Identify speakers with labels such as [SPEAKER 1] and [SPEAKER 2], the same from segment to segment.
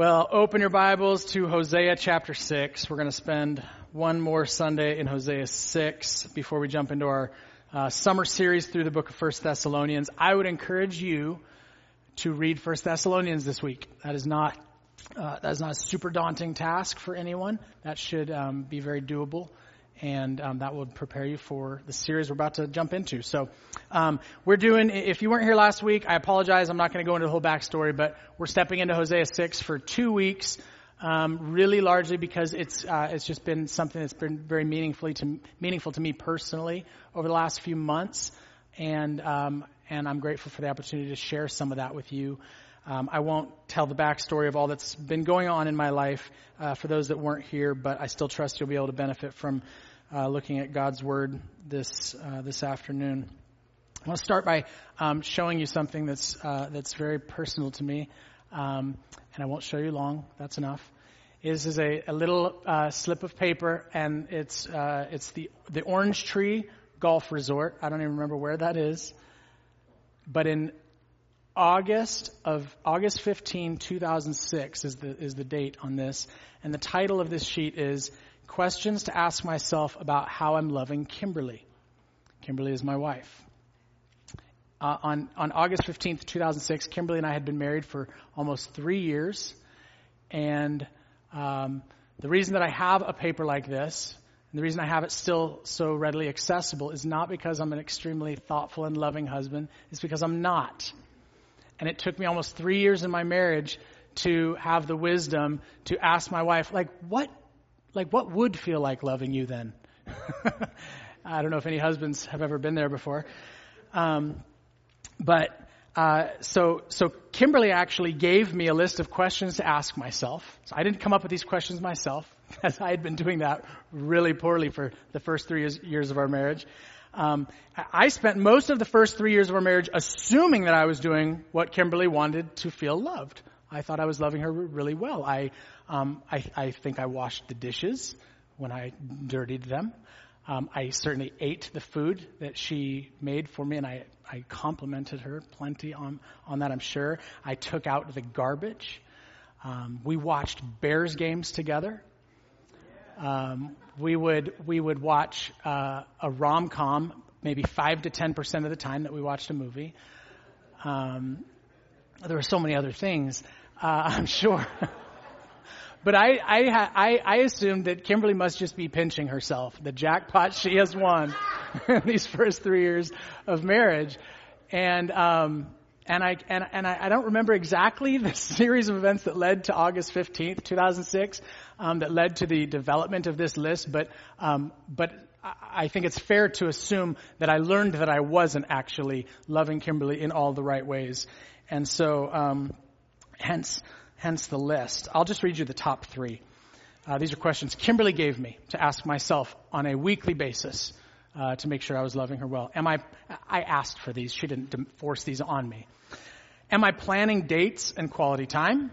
[SPEAKER 1] Well, open your Bibles to Hosea chapter 6. We're going to spend one more Sunday in Hosea 6 before we jump into our uh, summer series through the book of 1 Thessalonians. I would encourage you to read 1 Thessalonians this week. That is not uh, that is not a super daunting task for anyone. That should um, be very doable and um, that will prepare you for the series we're about to jump into. So, um, we're doing. If you weren't here last week, I apologize. I'm not going to go into the whole backstory, but we're stepping into Hosea six for two weeks. Um, really, largely because it's uh, it's just been something that's been very meaningfully to meaningful to me personally over the last few months, and um, and I'm grateful for the opportunity to share some of that with you. Um, I won't tell the backstory of all that's been going on in my life uh, for those that weren't here, but I still trust you'll be able to benefit from uh, looking at God's Word this uh, this afternoon. I want to start by um, showing you something that's uh, that's very personal to me, um, and I won't show you long. That's enough. This is a, a little uh, slip of paper, and it's uh, it's the the Orange Tree Golf Resort. I don't even remember where that is, but in August of August 15, 2006 is the is the date on this, and the title of this sheet is questions to ask myself about how I'm loving Kimberly. Kimberly is my wife. Uh, on, on August 15th, 2006, Kimberly and I had been married for almost three years. And um, the reason that I have a paper like this, and the reason I have it still so readily accessible, is not because I'm an extremely thoughtful and loving husband. It's because I'm not. And it took me almost three years in my marriage to have the wisdom to ask my wife, like, what like what would feel like loving you then? I don't know if any husbands have ever been there before. Um, but uh, so so Kimberly actually gave me a list of questions to ask myself. So I didn't come up with these questions myself, as I had been doing that really poorly for the first three years, years of our marriage. Um, I spent most of the first three years of our marriage assuming that I was doing what Kimberly wanted to feel loved. I thought I was loving her really well. I, um, I, I think I washed the dishes when I dirtied them. Um, I certainly ate the food that she made for me, and I, I complimented her plenty on, on that, I'm sure. I took out the garbage. Um, we watched Bears games together. Um, we would we would watch uh, a rom com maybe five to ten percent of the time that we watched a movie. Um, there were so many other things uh, I'm sure. but I, I, I, I assumed that Kimberly must just be pinching herself, the jackpot she has won in these first three years of marriage. And, um, and I, and, and I, I don't remember exactly the series of events that led to August 15th, 2006, um, that led to the development of this list, but, um, but I think it's fair to assume that I learned that I wasn't actually loving Kimberly in all the right ways. And so, um, hence, hence the list. I'll just read you the top three. Uh, these are questions Kimberly gave me to ask myself on a weekly basis uh, to make sure I was loving her well. Am I? I asked for these. She didn't force these on me. Am I planning dates and quality time?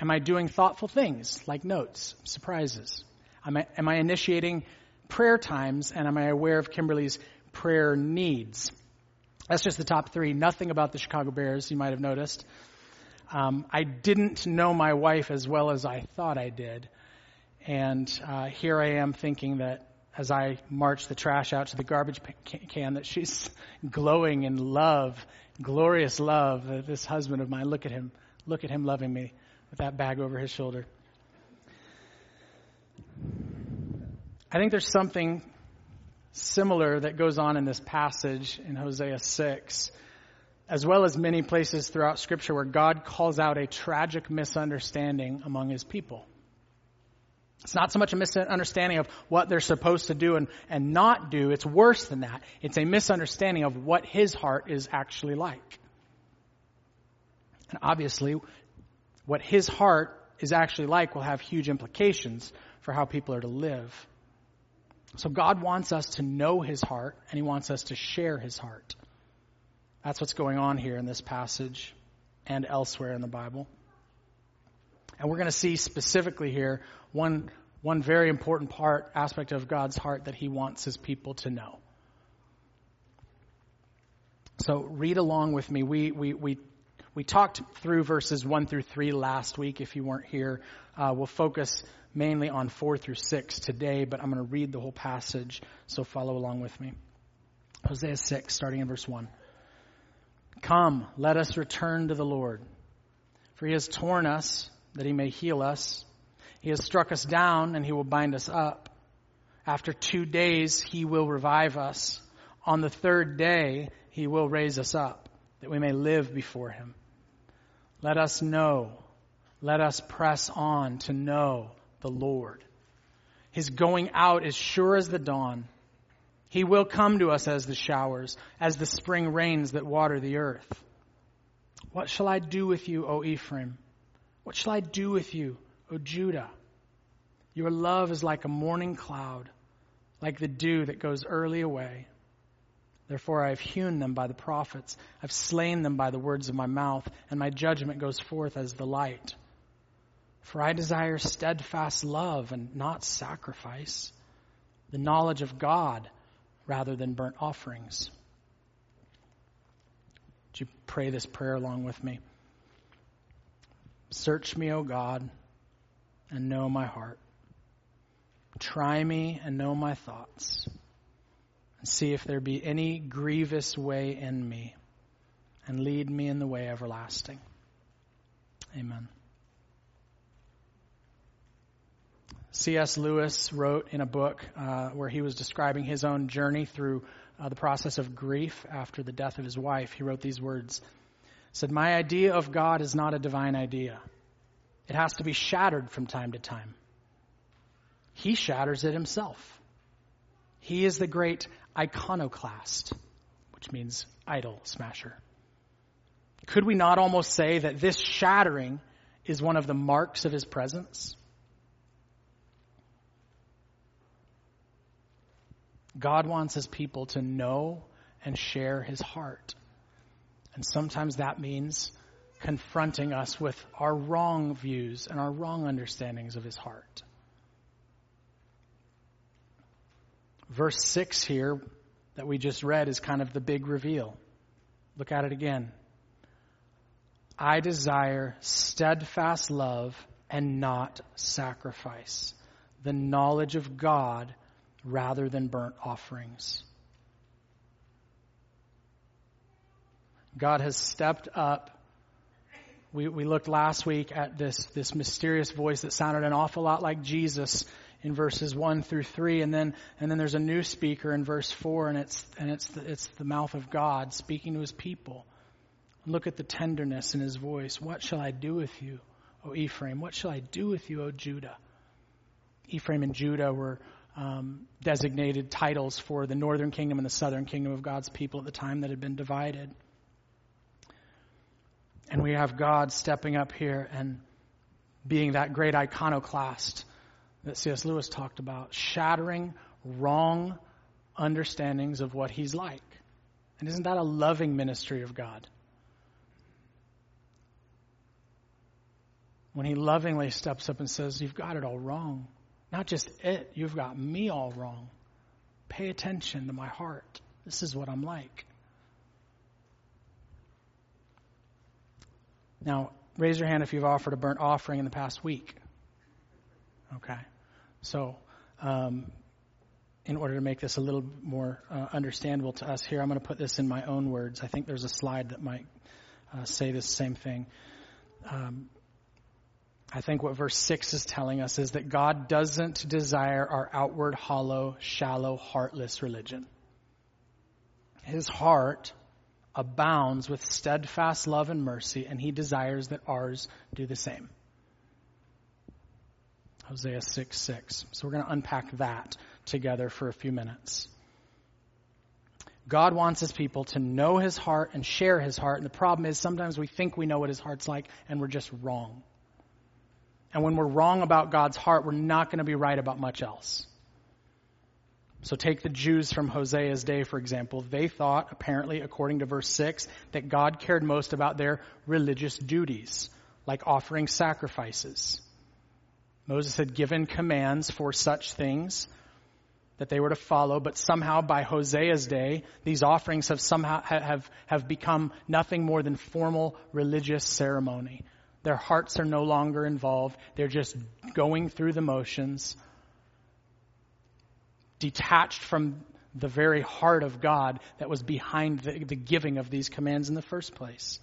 [SPEAKER 1] Am I doing thoughtful things like notes, surprises? Am I, am I initiating prayer times and am I aware of Kimberly's prayer needs? That's just the top three. Nothing about the Chicago Bears, you might have noticed. Um, I didn't know my wife as well as I thought I did. And uh, here I am thinking that as I march the trash out to the garbage can, that she's glowing in love, glorious love. That this husband of mine, look at him, look at him loving me with that bag over his shoulder. I think there's something similar that goes on in this passage in Hosea 6 as well as many places throughout Scripture where God calls out a tragic misunderstanding among his people. It's not so much a misunderstanding of what they're supposed to do and, and not do. It's worse than that. It's a misunderstanding of what his heart is actually like. And obviously, what his heart is actually like will have huge implications for how people are to live. So God wants us to know his heart and he wants us to share his heart. That's what's going on here in this passage and elsewhere in the Bible. And we're going to see specifically here one, one very important part, aspect of God's heart that he wants his people to know. So read along with me. We, we, we, We talked through verses 1 through 3 last week. If you weren't here, uh, we'll focus mainly on 4 through 6 today, but I'm going to read the whole passage, so follow along with me. Hosea 6, starting in verse 1. Come, let us return to the Lord. For he has torn us that he may heal us. He has struck us down and he will bind us up. After two days, he will revive us. On the third day, he will raise us up that we may live before him. Let us know, let us press on to know the Lord. His going out is sure as the dawn. He will come to us as the showers, as the spring rains that water the earth. What shall I do with you, O Ephraim? What shall I do with you, O Judah? Your love is like a morning cloud, like the dew that goes early away. Therefore I have hewn them by the prophets, I've slain them by the words of my mouth, and my judgment goes forth as the light. For I desire steadfast love and not sacrifice, the knowledge of God rather than burnt offerings. Would you pray this prayer along with me? Search me, O God, and know my heart. Try me and know my thoughts. And see if there be any grievous way in me, and lead me in the way everlasting. Amen. C.S. Lewis wrote in a book uh, where he was describing his own journey through uh, the process of grief after the death of his wife. He wrote these words. He said, My idea of God is not a divine idea. It has to be shattered from time to time. He shatters it himself. He is the great iconoclast, which means idol smasher. Could we not almost say that this shattering is one of the marks of his presence? God wants his people to know and share his heart. And sometimes that means confronting us with our wrong views and our wrong understandings of his heart. Verse 6 here that we just read is kind of the big reveal. Look at it again. I desire steadfast love and not sacrifice, the knowledge of God rather than burnt offerings. God has stepped up. We, we looked last week at this, this mysterious voice that sounded an awful lot like Jesus in verses 1 through 3 and then and then there's a new speaker in verse 4 and it's and it's the, it's the mouth of God speaking to his people look at the tenderness in his voice what shall I do with you O Ephraim what shall I do with you O Judah Ephraim and Judah were um, designated titles for the northern kingdom and the southern kingdom of God's people at the time that had been divided. And we have God stepping up here and being that great iconoclast that C.S. Lewis talked about, shattering wrong understandings of what he's like. And isn't that a loving ministry of God? When he lovingly steps up and says, You've got it all wrong. Not just it, you've got me all wrong. Pay attention to my heart. This is what I'm like. Now, raise your hand if you've offered a burnt offering in the past week. Okay. So, um, in order to make this a little more uh, understandable to us here, I'm going to put this in my own words. I think there's a slide that might uh, say the same thing. Um, I think what verse 6 is telling us is that God doesn't desire our outward, hollow, shallow, heartless religion. His heart abounds with steadfast love and mercy, and he desires that ours do the same. Hosea 6 6. So we're going to unpack that together for a few minutes. God wants his people to know his heart and share his heart. And the problem is sometimes we think we know what his heart's like and we're just wrong. And when we're wrong about God's heart, we're not going to be right about much else. So take the Jews from Hosea's day, for example. They thought, apparently, according to verse 6, that God cared most about their religious duties, like offering sacrifices. Moses had given commands for such things, that they were to follow, but somehow by Hosea's day, these offerings have somehow have, have become nothing more than formal religious ceremony. Their hearts are no longer involved. They're just going through the motions, detached from the very heart of God that was behind the, the giving of these commands in the first place.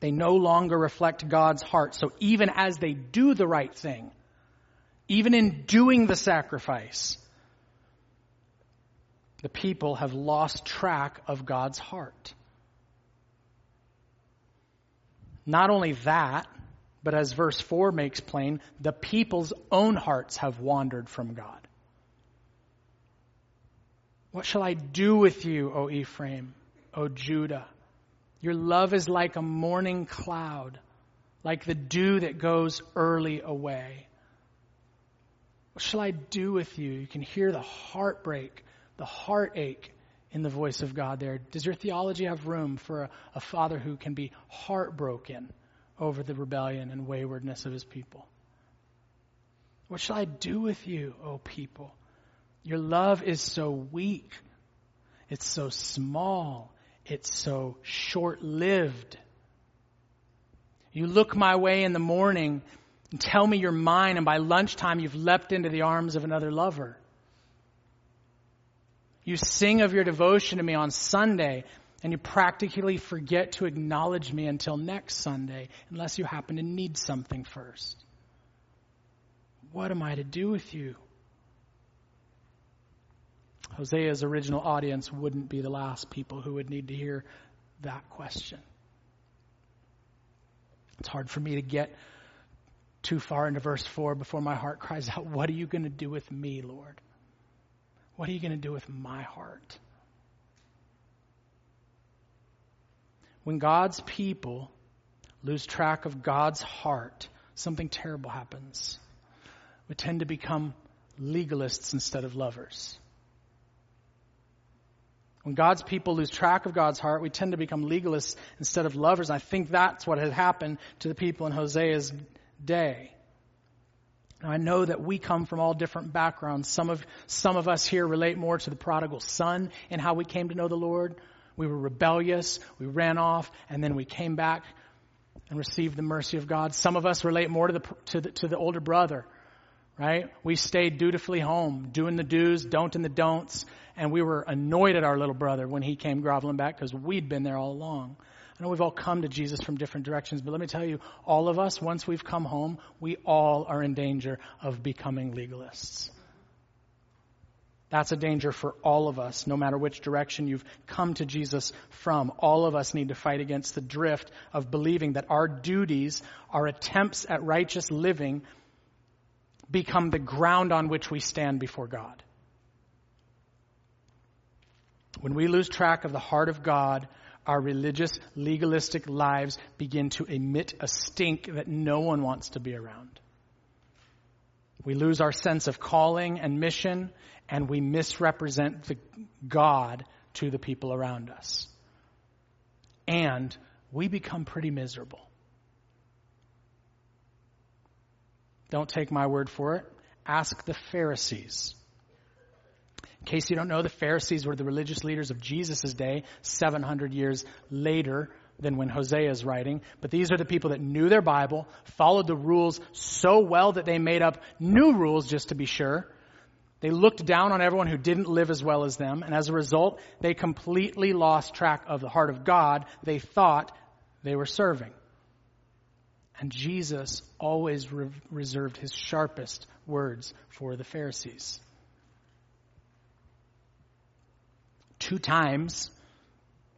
[SPEAKER 1] They no longer reflect God's heart. So even as they do the right thing, even in doing the sacrifice, the people have lost track of God's heart. Not only that, but as verse 4 makes plain, the people's own hearts have wandered from God. What shall I do with you, O Ephraim, O Judah? Your love is like a morning cloud, like the dew that goes early away. What shall I do with you? You can hear the heartbreak, the heartache in the voice of God there. Does your theology have room for a, a father who can be heartbroken over the rebellion and waywardness of his people? What shall I do with you, O people? Your love is so weak. It's so small. It's so short lived. You look my way in the morning and tell me you're mine, and by lunchtime you've leapt into the arms of another lover. You sing of your devotion to me on Sunday, and you practically forget to acknowledge me until next Sunday, unless you happen to need something first. What am I to do with you? Hosea's original audience wouldn't be the last people who would need to hear that question. It's hard for me to get too far into verse 4 before my heart cries out, What are you going to do with me, Lord? What are you going to do with my heart? When God's people lose track of God's heart, something terrible happens. We tend to become legalists instead of lovers. When God's people lose track of God's heart, we tend to become legalists instead of lovers. And I think that's what had happened to the people in Hosea's day. Now, I know that we come from all different backgrounds. Some of, some of us here relate more to the prodigal son and how we came to know the Lord. We were rebellious, we ran off, and then we came back and received the mercy of God. Some of us relate more to the, to the, to the older brother, right? We stayed dutifully home, doing the do's, don't and the don'ts, and we were annoyed at our little brother when he came groveling back because we'd been there all along. I know we've all come to Jesus from different directions, but let me tell you, all of us, once we've come home, we all are in danger of becoming legalists. That's a danger for all of us, no matter which direction you've come to Jesus from. All of us need to fight against the drift of believing that our duties, our attempts at righteous living, become the ground on which we stand before God. When we lose track of the heart of God, our religious, legalistic lives begin to emit a stink that no one wants to be around. We lose our sense of calling and mission, and we misrepresent the God to the people around us. And we become pretty miserable. Don't take my word for it. Ask the Pharisees. In case you don't know, the Pharisees were the religious leaders of Jesus' day, 700 years later than when Hosea is writing. But these are the people that knew their Bible, followed the rules so well that they made up new rules just to be sure. They looked down on everyone who didn't live as well as them, and as a result, they completely lost track of the heart of God they thought they were serving. And Jesus always re- reserved his sharpest words for the Pharisees. Two times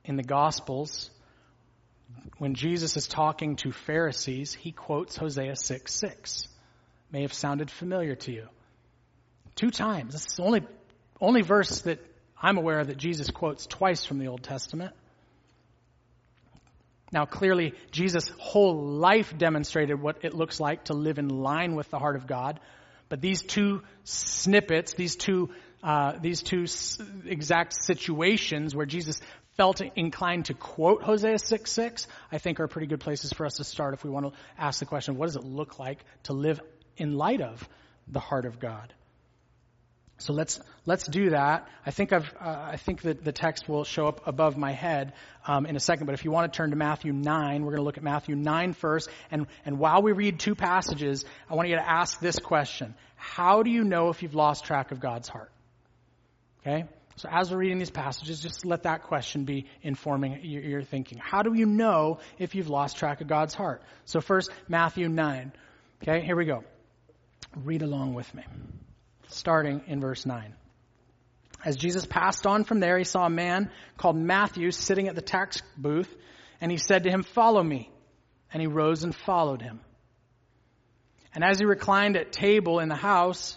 [SPEAKER 1] in the Gospels, when Jesus is talking to Pharisees, he quotes Hosea 6 6. May have sounded familiar to you. Two times. This is the only, only verse that I'm aware of that Jesus quotes twice from the Old Testament. Now, clearly, Jesus' whole life demonstrated what it looks like to live in line with the heart of God. But these two snippets, these two uh, these two s- exact situations where Jesus felt inclined to quote Hosea 6 6, I think are pretty good places for us to start if we want to ask the question what does it look like to live in light of the heart of God? So let's let's do that. I think I've uh, I think that the text will show up above my head um, in a second. But if you want to turn to Matthew nine, we're going to look at Matthew 9 first. And and while we read two passages, I want you to ask this question: How do you know if you've lost track of God's heart? Okay. So as we're reading these passages, just let that question be informing your, your thinking. How do you know if you've lost track of God's heart? So first, Matthew nine. Okay, here we go. Read along with me starting in verse 9. As Jesus passed on from there, he saw a man called Matthew sitting at the tax booth, and he said to him, Follow me. And he rose and followed him. And as he reclined at table in the house,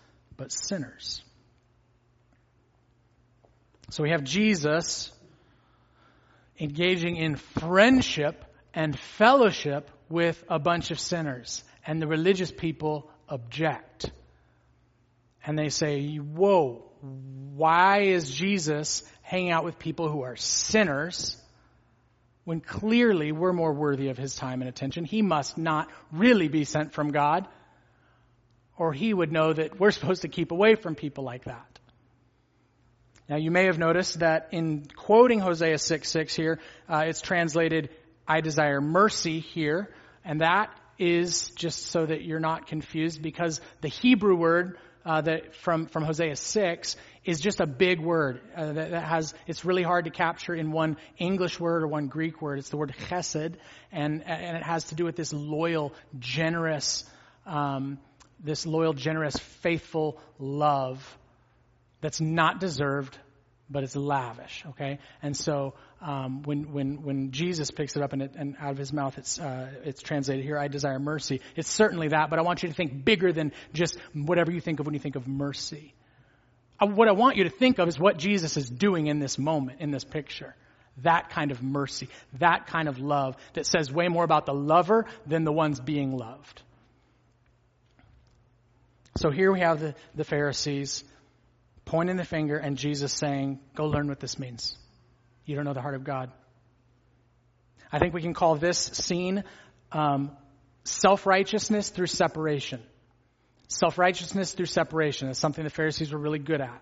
[SPEAKER 1] but sinners. So we have Jesus engaging in friendship and fellowship with a bunch of sinners. And the religious people object and they say, whoa, why is Jesus hanging out with people who are sinners when clearly we're more worthy of his time and attention? He must not really be sent from God, or he would know that we're supposed to keep away from people like that. Now, you may have noticed that in quoting Hosea 6 6 here, uh, it's translated, I desire mercy here, and that is just so that you're not confused because the Hebrew word uh, that from from Hosea six is just a big word uh, that, that, has it's really hard to capture in one English word or one Greek word. It's the word chesed, and and it has to do with this loyal, generous, um, this loyal, generous, faithful love that's not deserved, but it's lavish. Okay, and so um, when when when Jesus picks it up and, it, and out of his mouth it's uh, it's translated here, I desire mercy. It's certainly that, but I want you to think bigger than just whatever you think of when you think of mercy. Uh, what I want you to think of is what Jesus is doing in this moment, in this picture. That kind of mercy, that kind of love that says way more about the lover than the ones being loved. So here we have the, the Pharisees pointing the finger and Jesus saying, Go learn what this means. You don't know the heart of God. I think we can call this scene um, self righteousness through separation. Self righteousness through separation is something the Pharisees were really good at,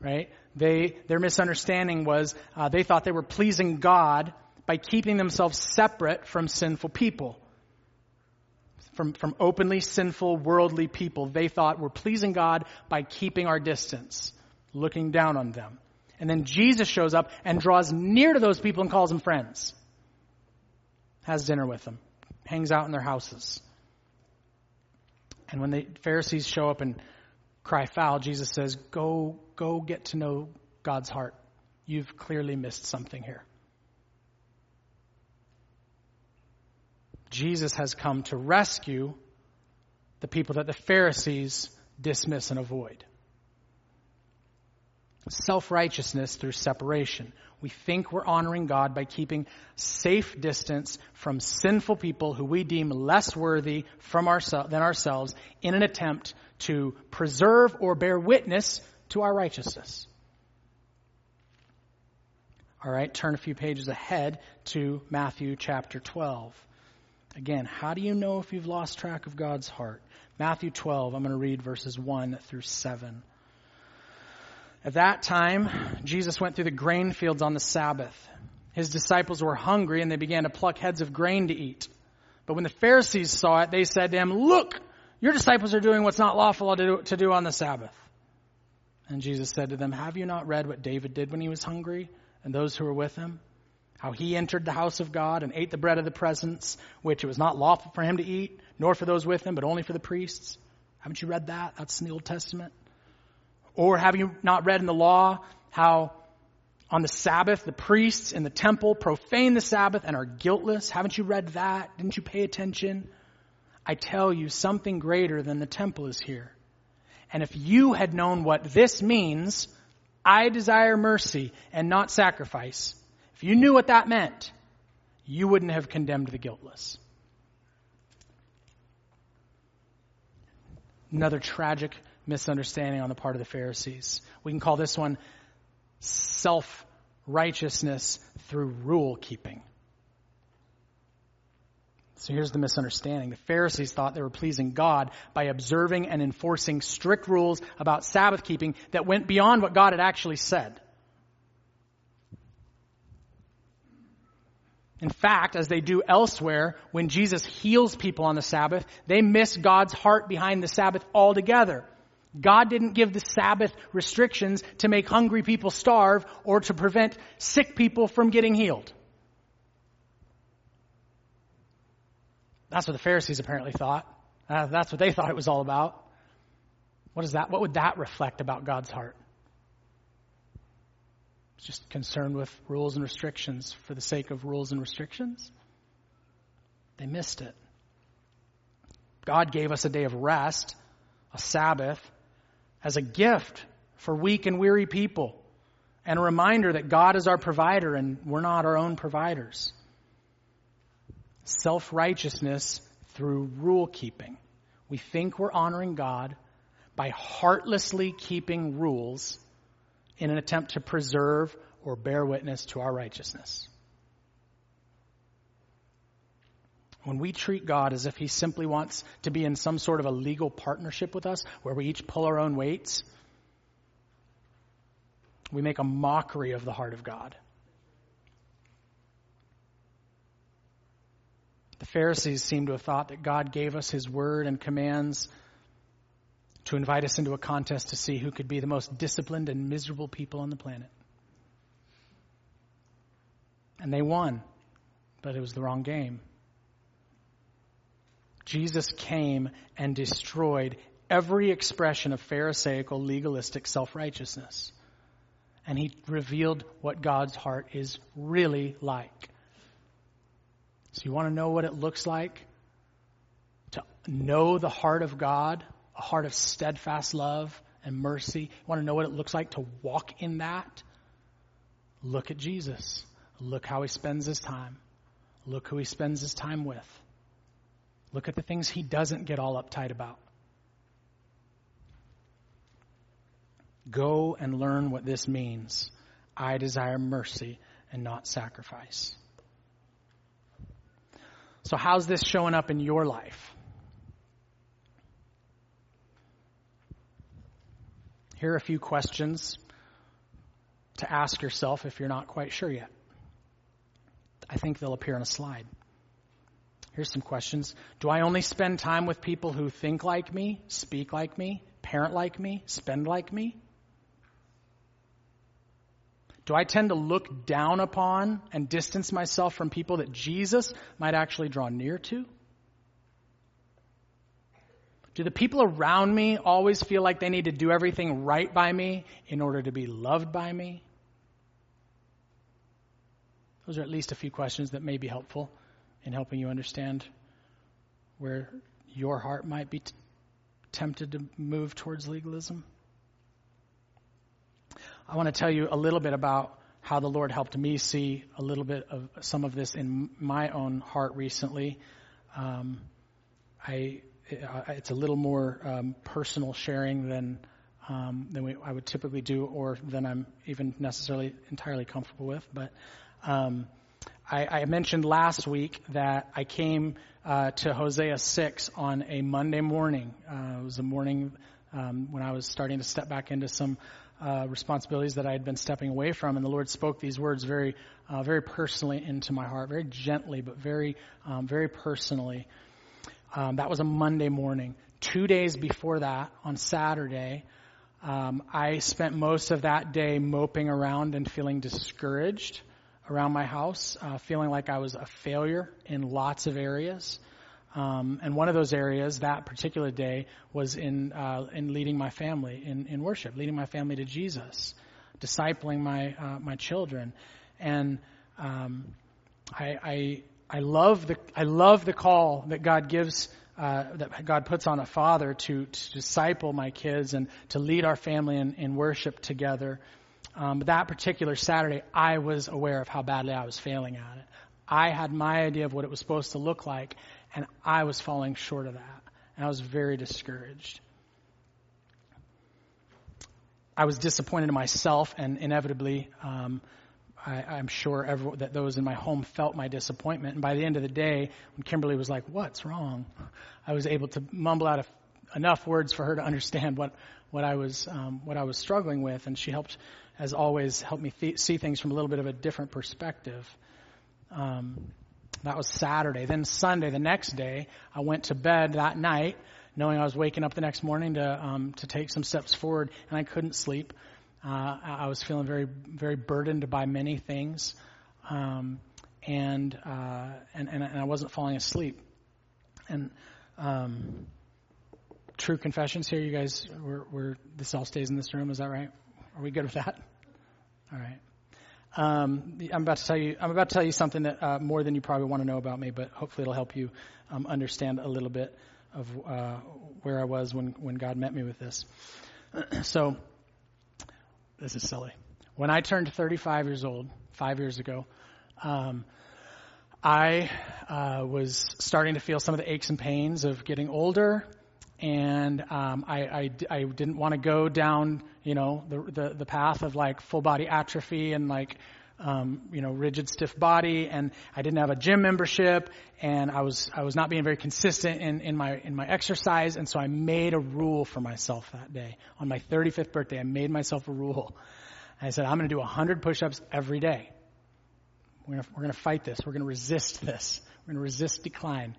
[SPEAKER 1] right? They their misunderstanding was uh, they thought they were pleasing God by keeping themselves separate from sinful people. From, from openly sinful, worldly people. They thought we're pleasing God by keeping our distance, looking down on them. And then Jesus shows up and draws near to those people and calls them friends. Has dinner with them. Hangs out in their houses. And when the Pharisees show up and cry foul, Jesus says, Go, go get to know God's heart. You've clearly missed something here. Jesus has come to rescue the people that the Pharisees dismiss and avoid self righteousness through separation. We think we're honoring God by keeping safe distance from sinful people who we deem less worthy from ourse- than ourselves in an attempt to preserve or bear witness to our righteousness. All right, turn a few pages ahead to Matthew chapter 12. Again, how do you know if you've lost track of God's heart? Matthew 12, I'm going to read verses 1 through 7. At that time, Jesus went through the grain fields on the Sabbath. His disciples were hungry and they began to pluck heads of grain to eat. But when the Pharisees saw it, they said to him, Look, your disciples are doing what's not lawful to do on the Sabbath. And Jesus said to them, Have you not read what David did when he was hungry and those who were with him? How he entered the house of God and ate the bread of the presence, which it was not lawful for him to eat, nor for those with him, but only for the priests. Haven't you read that? That's in the Old Testament. Or have you not read in the law how on the Sabbath the priests in the temple profane the Sabbath and are guiltless? Haven't you read that? Didn't you pay attention? I tell you, something greater than the temple is here. And if you had known what this means, I desire mercy and not sacrifice, if you knew what that meant, you wouldn't have condemned the guiltless. Another tragic misunderstanding on the part of the Pharisees. We can call this one self righteousness through rule keeping. So here's the misunderstanding. The Pharisees thought they were pleasing God by observing and enforcing strict rules about Sabbath keeping that went beyond what God had actually said. In fact, as they do elsewhere, when Jesus heals people on the Sabbath, they miss God's heart behind the Sabbath altogether. God didn't give the Sabbath restrictions to make hungry people starve or to prevent sick people from getting healed. That's what the Pharisees apparently thought. Uh, that's what they thought it was all about. What is that? What would that reflect about God's heart? Just concerned with rules and restrictions for the sake of rules and restrictions. They missed it. God gave us a day of rest, a Sabbath, as a gift for weak and weary people, and a reminder that God is our provider and we're not our own providers self righteousness through rule keeping. We think we're honoring God by heartlessly keeping rules in an attempt to preserve or bear witness to our righteousness. When we treat God as if He simply wants to be in some sort of a legal partnership with us where we each pull our own weights, we make a mockery of the heart of God. The Pharisees seem to have thought that God gave us His word and commands to invite us into a contest to see who could be the most disciplined and miserable people on the planet. And they won, but it was the wrong game. Jesus came and destroyed every expression of Pharisaical, legalistic self righteousness. And he revealed what God's heart is really like. So you want to know what it looks like to know the heart of God, a heart of steadfast love and mercy. Want to know what it looks like to walk in that? Look at Jesus. Look how he spends his time. Look who he spends his time with. Look at the things he doesn't get all uptight about. Go and learn what this means. I desire mercy and not sacrifice. So, how's this showing up in your life? Here are a few questions to ask yourself if you're not quite sure yet. I think they'll appear on a slide. Here's some questions. Do I only spend time with people who think like me, speak like me, parent like me, spend like me? Do I tend to look down upon and distance myself from people that Jesus might actually draw near to? Do the people around me always feel like they need to do everything right by me in order to be loved by me? Those are at least a few questions that may be helpful in helping you understand where your heart might be t- tempted to move towards legalism. I want to tell you a little bit about how the Lord helped me see a little bit of some of this in my own heart recently. Um, I, it's a little more um, personal sharing than um, than we, I would typically do, or than I'm even necessarily entirely comfortable with. But um, I, I, mentioned last week that I came uh, to Hosea 6 on a Monday morning. Uh, it was a morning um, when I was starting to step back into some uh, responsibilities that I had been stepping away from, and the Lord spoke these words very, uh, very personally into my heart, very gently, but very, um, very personally. Um, that was a Monday morning. Two days before that, on Saturday, um, I spent most of that day moping around and feeling discouraged around my house, uh, feeling like I was a failure in lots of areas. Um, and one of those areas that particular day was in uh, in leading my family in, in worship, leading my family to Jesus, discipling my uh, my children, and um, I, I I love the I love the call that God gives uh, that God puts on a father to, to disciple my kids and to lead our family in, in worship together. Um, but that particular Saturday, I was aware of how badly I was failing at it. I had my idea of what it was supposed to look like, and I was falling short of that. And I was very discouraged. I was disappointed in myself, and inevitably, um, I, am sure every, that those in my home felt my disappointment. And by the end of the day, when Kimberly was like, "What's wrong?" I was able to mumble out a, enough words for her to understand what what I was um, what I was struggling with, and she helped, as always, help me th- see things from a little bit of a different perspective. Um, that was Saturday. Then Sunday, the next day, I went to bed that night, knowing I was waking up the next morning to um, to take some steps forward, and I couldn't sleep. Uh, I was feeling very, very burdened by many things, um, and, uh, and, and and I wasn't falling asleep. And um, true confessions here, you guys. We're, we're this all stays in this room. Is that right? Are we good with that? All right. Um, I'm about to tell you. I'm about to tell you something that uh, more than you probably want to know about me, but hopefully it'll help you um, understand a little bit of uh, where I was when when God met me with this. so this is silly. When I turned 35 years old, five years ago, um, I uh, was starting to feel some of the aches and pains of getting older, and um, I, I, I, didn't want to go down, you know, the, the, the path of like full body atrophy and like um, you know, rigid, stiff body, and I didn't have a gym membership, and I was I was not being very consistent in, in my in my exercise, and so I made a rule for myself that day. On my 35th birthday, I made myself a rule. I said, I'm going to do 100 push-ups every day. We're going we're to fight this. We're going to resist this. We're going to resist decline.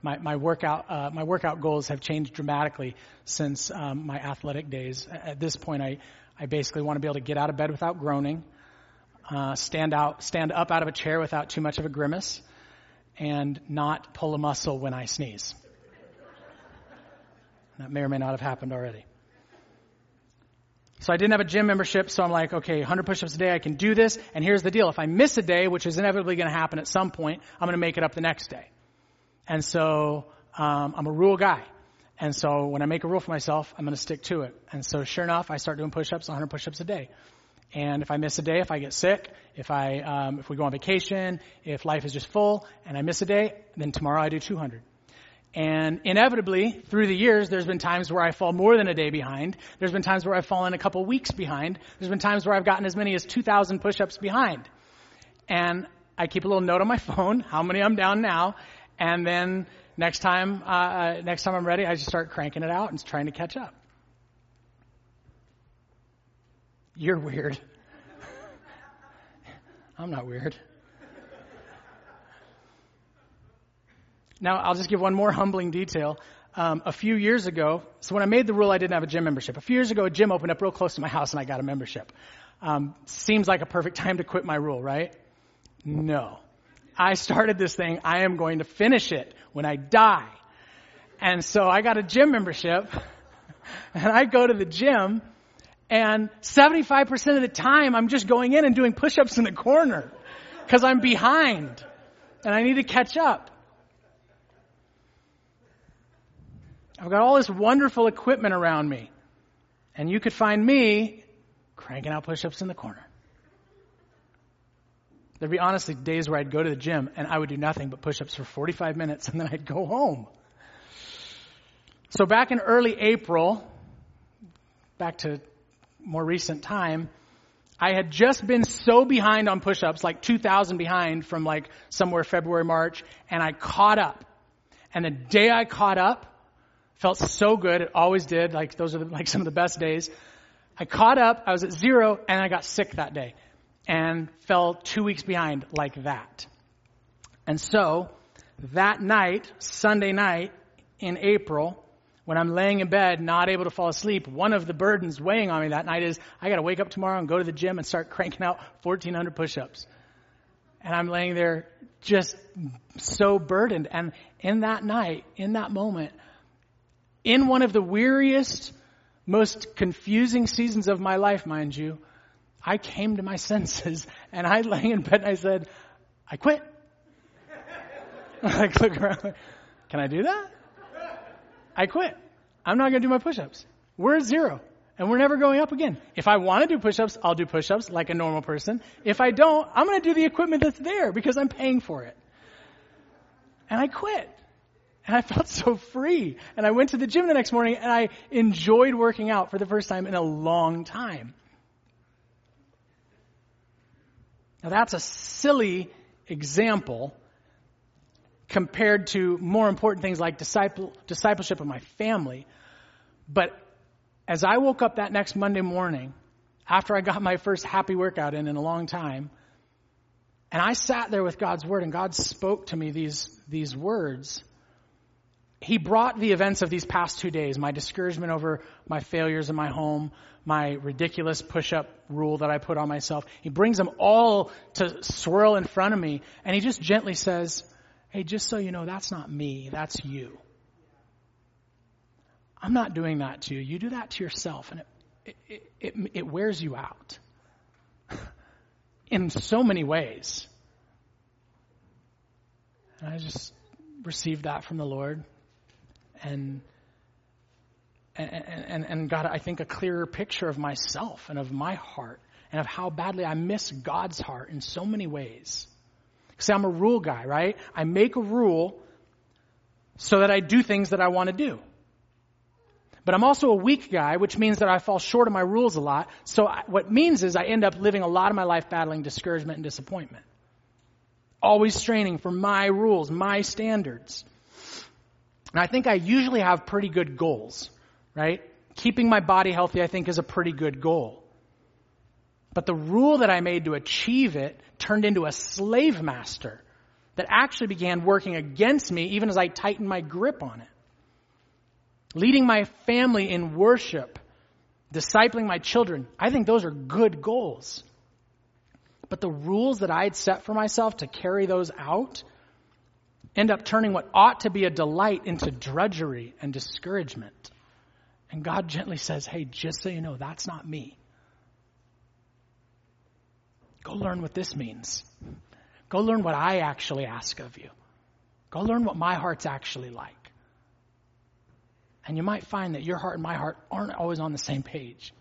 [SPEAKER 1] My, my workout uh, my workout goals have changed dramatically since um, my athletic days. At this point, I I basically want to be able to get out of bed without groaning uh, stand out, stand up out of a chair without too much of a grimace, and not pull a muscle when I sneeze. That may or may not have happened already. So I didn't have a gym membership, so I'm like, okay, 100 push-ups a day, I can do this. And here's the deal: if I miss a day, which is inevitably going to happen at some point, I'm going to make it up the next day. And so um, I'm a rule guy. And so when I make a rule for myself, I'm going to stick to it. And so sure enough, I start doing push-ups, 100 push-ups a day. And if I miss a day, if I get sick, if I, um, if we go on vacation, if life is just full and I miss a day, then tomorrow I do 200. And inevitably, through the years, there's been times where I fall more than a day behind. There's been times where I've fallen a couple weeks behind. There's been times where I've gotten as many as 2,000 push-ups behind. And I keep a little note on my phone, how many I'm down now. And then next time, uh, uh next time I'm ready, I just start cranking it out and trying to catch up. You're weird. I'm not weird. Now, I'll just give one more humbling detail. Um, a few years ago, so when I made the rule, I didn't have a gym membership. A few years ago, a gym opened up real close to my house and I got a membership. Um, seems like a perfect time to quit my rule, right? No. I started this thing. I am going to finish it when I die. And so I got a gym membership and I go to the gym and 75% of the time, I'm just going in and doing push ups in the corner because I'm behind and I need to catch up. I've got all this wonderful equipment around me. And you could find me cranking out push ups in the corner. There'd be honestly days where I'd go to the gym and I would do nothing but push ups for 45 minutes and then I'd go home. So back in early April, back to more recent time, I had just been so behind on push-ups, like 2,000 behind from like somewhere February, March, and I caught up. And the day I caught up, felt so good. It always did. Like those are the, like some of the best days. I caught up. I was at zero, and I got sick that day, and fell two weeks behind like that. And so that night, Sunday night in April, when I'm laying in bed, not able to fall asleep, one of the burdens weighing on me that night is I got to wake up tomorrow and go to the gym and start cranking out 1,400 push-ups. And I'm laying there just so burdened. And in that night, in that moment, in one of the weariest, most confusing seasons of my life, mind you, I came to my senses and I lay in bed and I said, I quit. I look around. Can I do that? I quit. I'm not going to do my push-ups. We're at zero. And we're never going up again. If I want to do push-ups, I'll do push-ups like a normal person. If I don't, I'm going to do the equipment that's there because I'm paying for it. And I quit. And I felt so free. And I went to the gym the next morning and I enjoyed working out for the first time in a long time. Now that's a silly example compared to more important things like disciple, discipleship of my family. But as I woke up that next Monday morning, after I got my first happy workout in in a long time, and I sat there with God's word and God spoke to me these, these words, He brought the events of these past two days, my discouragement over my failures in my home, my ridiculous push-up rule that I put on myself. He brings them all to swirl in front of me and He just gently says, Hey, just so you know, that's not me, that's you. I'm not doing that to you. You do that to yourself, and it, it, it, it wears you out in so many ways. And I just received that from the Lord, and and, and, and got, I think, a clearer picture of myself and of my heart and of how badly I miss God's heart in so many ways. See, I'm a rule guy, right? I make a rule so that I do things that I want to do. But I'm also a weak guy, which means that I fall short of my rules a lot. So I, what means is I end up living a lot of my life battling discouragement and disappointment. Always straining for my rules, my standards. And I think I usually have pretty good goals, right? Keeping my body healthy, I think, is a pretty good goal. But the rule that I made to achieve it turned into a slave master that actually began working against me even as I tightened my grip on it. Leading my family in worship, discipling my children, I think those are good goals. But the rules that I had set for myself to carry those out end up turning what ought to be a delight into drudgery and discouragement. And God gently says, Hey, just so you know, that's not me. Go learn what this means. Go learn what I actually ask of you. Go learn what my heart's actually like. And you might find that your heart and my heart aren't always on the same page.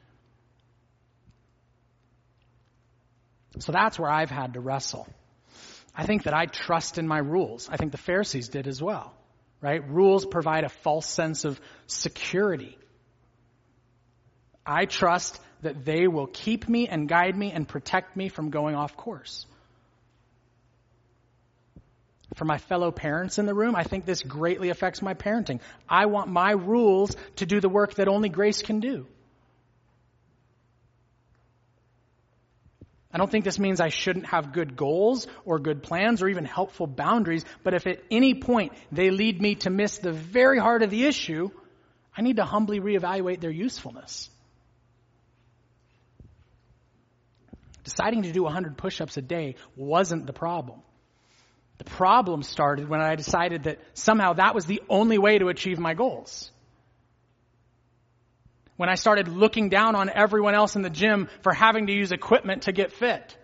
[SPEAKER 1] So that's where I've had to wrestle. I think that I trust in my rules. I think the Pharisees did as well, right? Rules provide a false sense of security. I trust that they will keep me and guide me and protect me from going off course. For my fellow parents in the room, I think this greatly affects my parenting. I want my rules to do the work that only grace can do. I don't think this means I shouldn't have good goals or good plans or even helpful boundaries, but if at any point they lead me to miss the very heart of the issue, I need to humbly reevaluate their usefulness. Deciding to do 100 push ups a day wasn't the problem. The problem started when I decided that somehow that was the only way to achieve my goals. When I started looking down on everyone else in the gym for having to use equipment to get fit.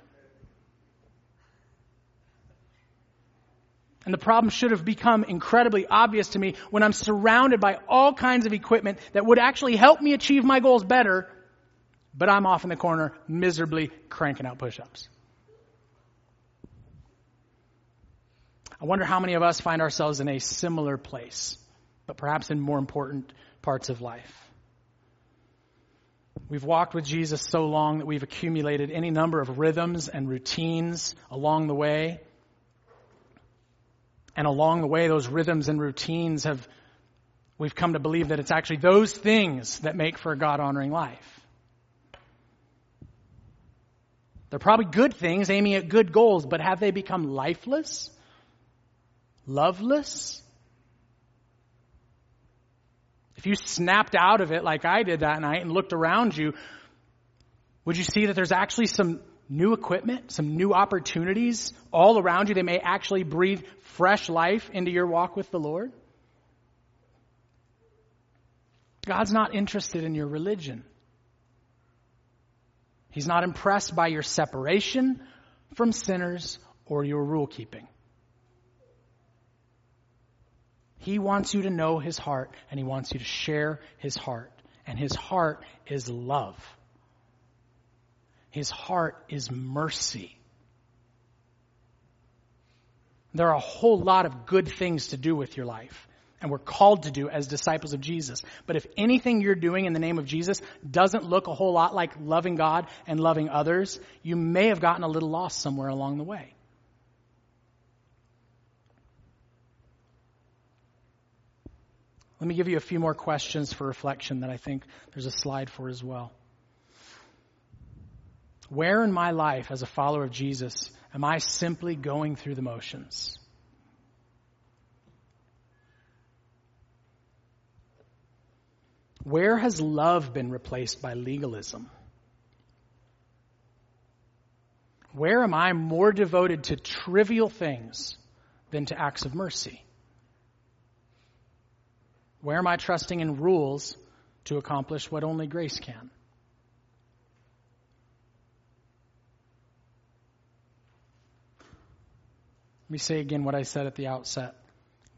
[SPEAKER 1] And the problem should have become incredibly obvious to me when I'm surrounded by all kinds of equipment that would actually help me achieve my goals better, but I'm off in the corner miserably cranking out push ups. I wonder how many of us find ourselves in a similar place, but perhaps in more important parts of life. We've walked with Jesus so long that we've accumulated any number of rhythms and routines along the way. And along the way, those rhythms and routines have, we've come to believe that it's actually those things that make for a God honoring life. They're probably good things aiming at good goals, but have they become lifeless? Loveless? If you snapped out of it like I did that night and looked around you, would you see that there's actually some new equipment, some new opportunities all around you that may actually breathe fresh life into your walk with the Lord? God's not interested in your religion. He's not impressed by your separation from sinners or your rule keeping. He wants you to know His heart, and He wants you to share His heart. And His heart is love. His heart is mercy. There are a whole lot of good things to do with your life and we're called to do as disciples of Jesus. But if anything you're doing in the name of Jesus doesn't look a whole lot like loving God and loving others, you may have gotten a little lost somewhere along the way. Let me give you a few more questions for reflection that I think there's a slide for as well. Where in my life as a follower of Jesus am I simply going through the motions? Where has love been replaced by legalism? Where am I more devoted to trivial things than to acts of mercy? Where am I trusting in rules to accomplish what only grace can? Let me say again what I said at the outset.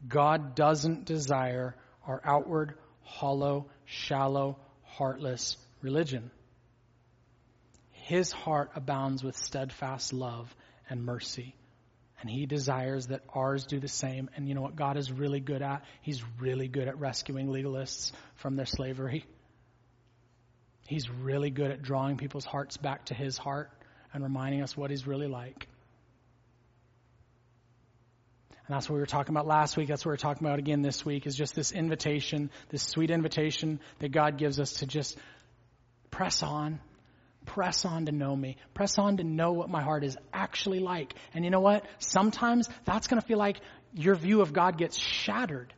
[SPEAKER 1] God doesn't desire our outward, hollow, shallow, heartless religion. His heart abounds with steadfast love and mercy. And he desires that ours do the same. And you know what God is really good at? He's really good at rescuing legalists from their slavery. He's really good at drawing people's hearts back to his heart and reminding us what he's really like. And that's what we were talking about last week. That's what we're talking about again this week is just this invitation, this sweet invitation that God gives us to just press on, press on to know me, press on to know what my heart is actually like. And you know what? Sometimes that's going to feel like your view of God gets shattered.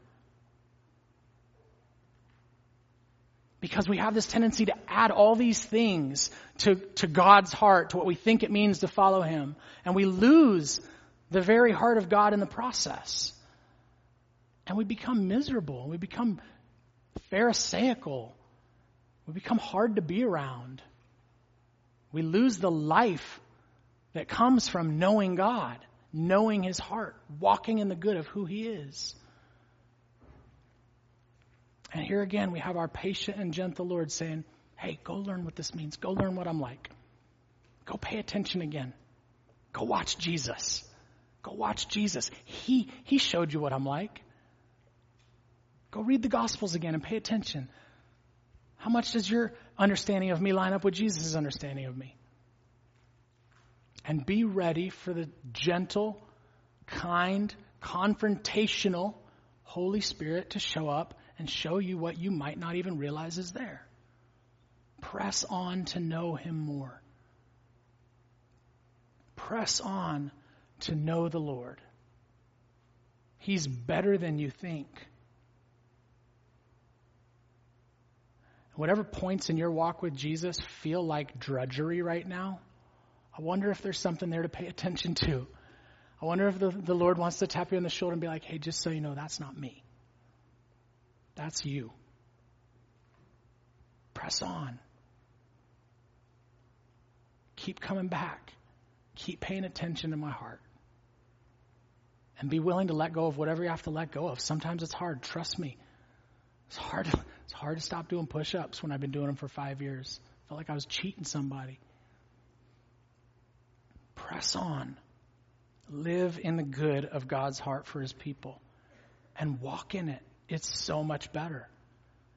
[SPEAKER 1] Because we have this tendency to add all these things to, to God's heart, to what we think it means to follow Him. And we lose the very heart of God in the process. And we become miserable. We become pharisaical. We become hard to be around. We lose the life that comes from knowing God, knowing His heart, walking in the good of who He is. And here again, we have our patient and gentle Lord saying, Hey, go learn what this means. Go learn what I'm like. Go pay attention again. Go watch Jesus. Go watch Jesus. He, he showed you what I'm like. Go read the Gospels again and pay attention. How much does your understanding of me line up with Jesus' understanding of me? And be ready for the gentle, kind, confrontational Holy Spirit to show up and show you what you might not even realize is there. Press on to know Him more. Press on to know the Lord. He's better than you think. Whatever points in your walk with Jesus feel like drudgery right now, I wonder if there's something there to pay attention to. I wonder if the, the Lord wants to tap you on the shoulder and be like, hey, just so you know, that's not me. That's you. Press on. Keep coming back. Keep paying attention to my heart and be willing to let go of whatever you have to let go of. Sometimes it's hard. Trust me. It's hard. It's hard to stop doing push-ups when I've been doing them for five years. I felt like I was cheating somebody. Press on. Live in the good of God's heart for His people, and walk in it. It's so much better.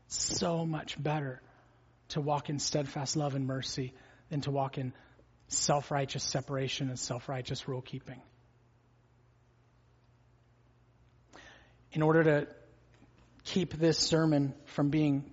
[SPEAKER 1] So much better to walk in steadfast love and mercy than to walk in self-righteous separation and self-righteous rule keeping. In order to keep this sermon from being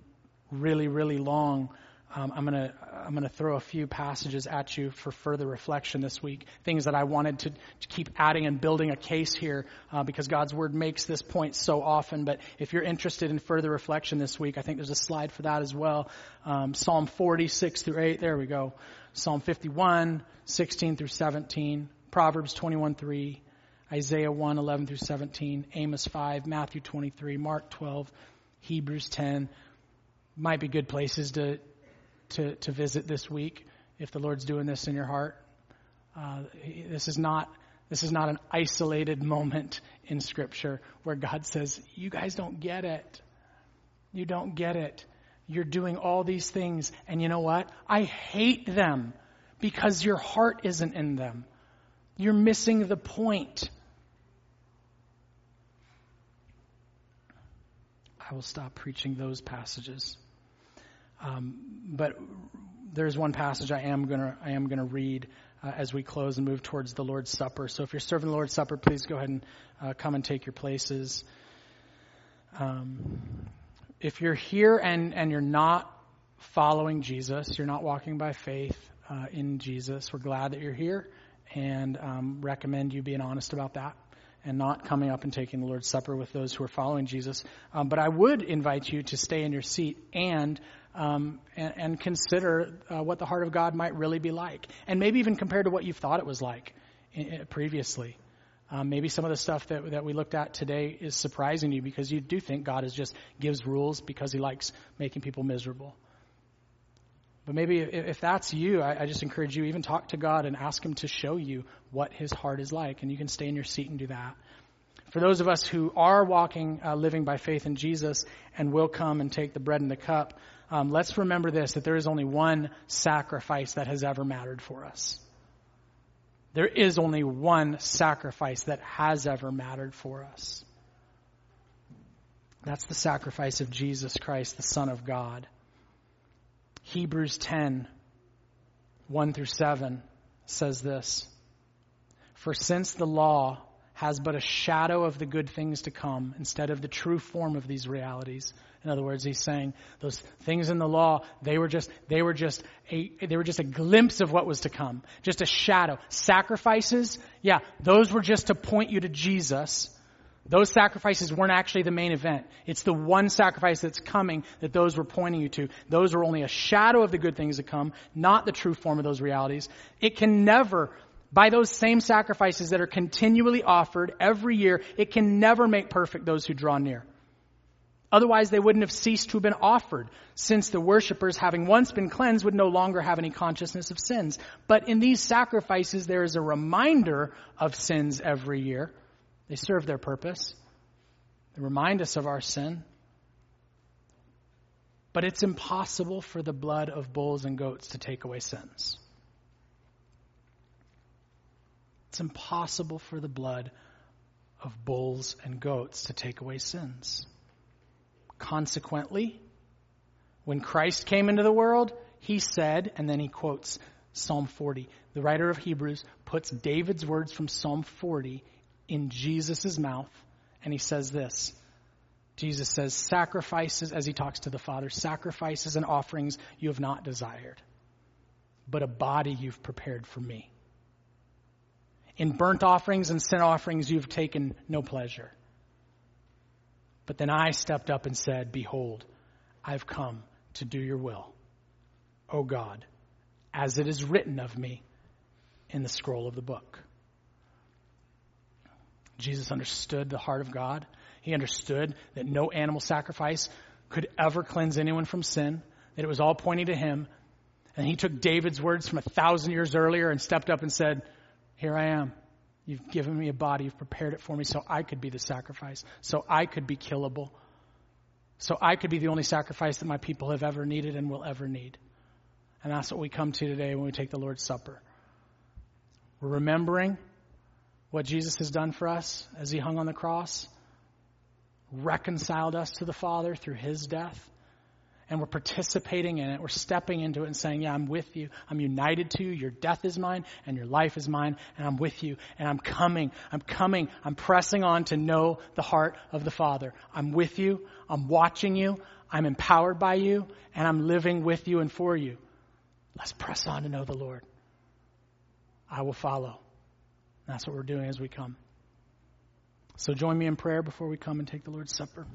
[SPEAKER 1] really, really long, um, I'm going to I'm going to throw a few passages at you for further reflection this week. Things that I wanted to, to keep adding and building a case here uh, because God's Word makes this point so often. But if you're interested in further reflection this week, I think there's a slide for that as well. Um, Psalm 46 through 8. There we go. Psalm 51, 16 through 17. Proverbs 21, 3. Isaiah 1, 11 through 17, Amos 5, Matthew 23, Mark 12, Hebrews 10 might be good places to, to, to visit this week if the Lord's doing this in your heart. Uh, this is not This is not an isolated moment in Scripture where God says, You guys don't get it. You don't get it. You're doing all these things, and you know what? I hate them because your heart isn't in them. You're missing the point. I will stop preaching those passages. Um, but there's one passage I am gonna I am gonna read uh, as we close and move towards the Lord's Supper. So if you're serving the Lord's Supper, please go ahead and uh, come and take your places. Um, if you're here and and you're not following Jesus, you're not walking by faith uh, in Jesus, we're glad that you're here and um, recommend you being honest about that and not coming up and taking the Lord's Supper with those who are following Jesus. Um, but I would invite you to stay in your seat and um, and, and, consider uh, what the heart of God might really be like, and maybe even compared to what you thought it was like in, in, previously. Um, maybe some of the stuff that that we looked at today is surprising you because you do think God is just gives rules because He likes making people miserable. But maybe if that's you, I, just encourage you even talk to God and ask Him to show you what His heart is like, and you can stay in your seat and do that. For those of us who are walking, uh, living by faith in Jesus, and will come and take the bread and the cup, um, let's remember this: that there is only one sacrifice that has ever mattered for us. There is only one sacrifice that has ever mattered for us. That's the sacrifice of Jesus Christ, the Son of God. Hebrews 10, 1 through 7 says this For since the law has but a shadow of the good things to come instead of the true form of these realities. In other words, he's saying those things in the law, they were just, they were just a, they were just a glimpse of what was to come. Just a shadow. Sacrifices, yeah, those were just to point you to Jesus. Those sacrifices weren't actually the main event. It's the one sacrifice that's coming that those were pointing you to. Those are only a shadow of the good things to come, not the true form of those realities. It can never, by those same sacrifices that are continually offered every year, it can never make perfect those who draw near. Otherwise, they wouldn't have ceased to have been offered, since the worshippers, having once been cleansed, would no longer have any consciousness of sins. But in these sacrifices, there is a reminder of sins every year they serve their purpose. They remind us of our sin. But it's impossible for the blood of bulls and goats to take away sins. It's impossible for the blood of bulls and goats to take away sins. Consequently, when Christ came into the world, he said, and then he quotes Psalm 40. The writer of Hebrews puts David's words from Psalm 40 in Jesus' mouth, and he says this. Jesus says, Sacrifices, as he talks to the Father, sacrifices and offerings you have not desired, but a body you've prepared for me. In burnt offerings and sin offerings you've taken no pleasure. But then I stepped up and said, Behold, I've come to do your will, O God, as it is written of me in the scroll of the book. Jesus understood the heart of God. He understood that no animal sacrifice could ever cleanse anyone from sin, that it was all pointing to him. And he took David's words from a thousand years earlier and stepped up and said, Here I am. You've given me a body. You've prepared it for me so I could be the sacrifice, so I could be killable, so I could be the only sacrifice that my people have ever needed and will ever need. And that's what we come to today when we take the Lord's Supper. We're remembering what Jesus has done for us as he hung on the cross, reconciled us to the Father through his death, and we're participating in it. We're stepping into it and saying, Yeah, I'm with you. I'm united to you. Your death is mine, and your life is mine, and I'm with you. And I'm coming. I'm coming. I'm pressing on to know the heart of the Father. I'm with you. I'm watching you. I'm empowered by you, and I'm living with you and for you. Let's press on to know the Lord. I will follow. That's what we're doing as we come. So join me in prayer before we come and take the Lord's Supper.